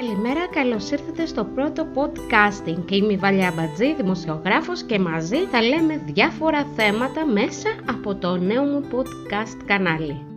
Καλημέρα, καλώς ήρθατε στο πρώτο podcasting και είμαι η Βαλιά Μπατζή, δημοσιογράφος και μαζί θα λέμε διάφορα θέματα μέσα από το νέο μου podcast κανάλι.